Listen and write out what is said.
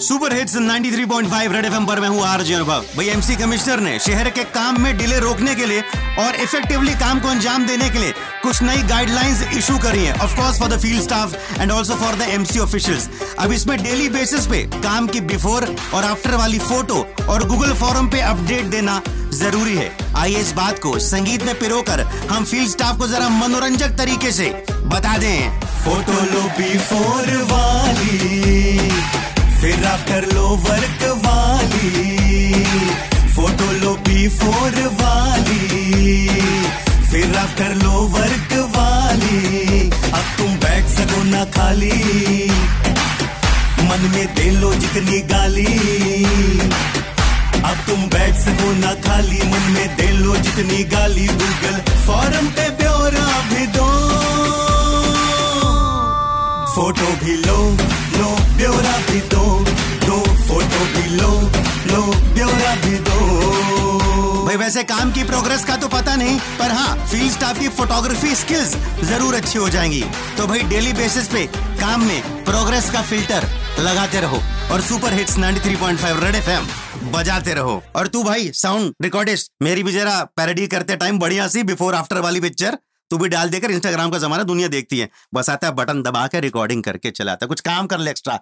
Super hits 93.5 red FM पर मैं हूँ आरजे अनुभव भाई एमसी कमिश्नर ने शहर के काम में डिले रोकने के लिए और इफेक्टिवली काम को अंजाम देने के लिए कुछ नई गाइडलाइंस इशू करी है। Of course for the field staff and also for the MC officials अब इसमें डेली बेसिस पे काम की बिफोर और आफ्टर वाली फ़ोटो और गूगल फॉरम पे अपडेट देना ज़रूरी है। आइए इस बात को संगीत में पिरो कर हम फ़ील्ड स्टाफ को जरा मनोरंजक तरीके से बता दें। फ़ोटो लो बिफोर वाली आफ्टर लो वर्क वाली। फ़ोटो लो बी फोर वाली। फिर आप कर लो वर्क वाली। अब तुम बैठ सको ना खाली। मन में दे लो जितनी गाली। अब तुम बैठ सको ना खाली। मन में दे लो जितनी गाली। गूगल फॉरम पे ब्यौरा भी दो। फ़ोटो भी लो। लो ब्यौरा भी दो। भाई, वैसे काम की प्रोग्रेस का तो पता नहीं, पर हाँ फ़ील्ड स्टाफ की फोटोग्राफी स्किल्स ज़रूर अच्छी हो जाएँगी। तो भाई डेली बेसिस पे काम में प्रोग्रेस का फ़िल्टर लगाते रहो और सुपर हिट्स 93.5 रेड एफएम बजाते रहो। और तू भाई साउंड रिकॉर्डिस्ट मेरी भी जरा पैरोडी करते टाइम बढ़िया सी बिफोर आफ्टर वाली पिक्चर तू भी डाल देकर इंस्टाग्राम का जमाना दुनिया देखती है। बस आता है बटन दबा के रिकॉर्डिंग करके चलाता है। कुछ काम कर ले एक्स्ट्रा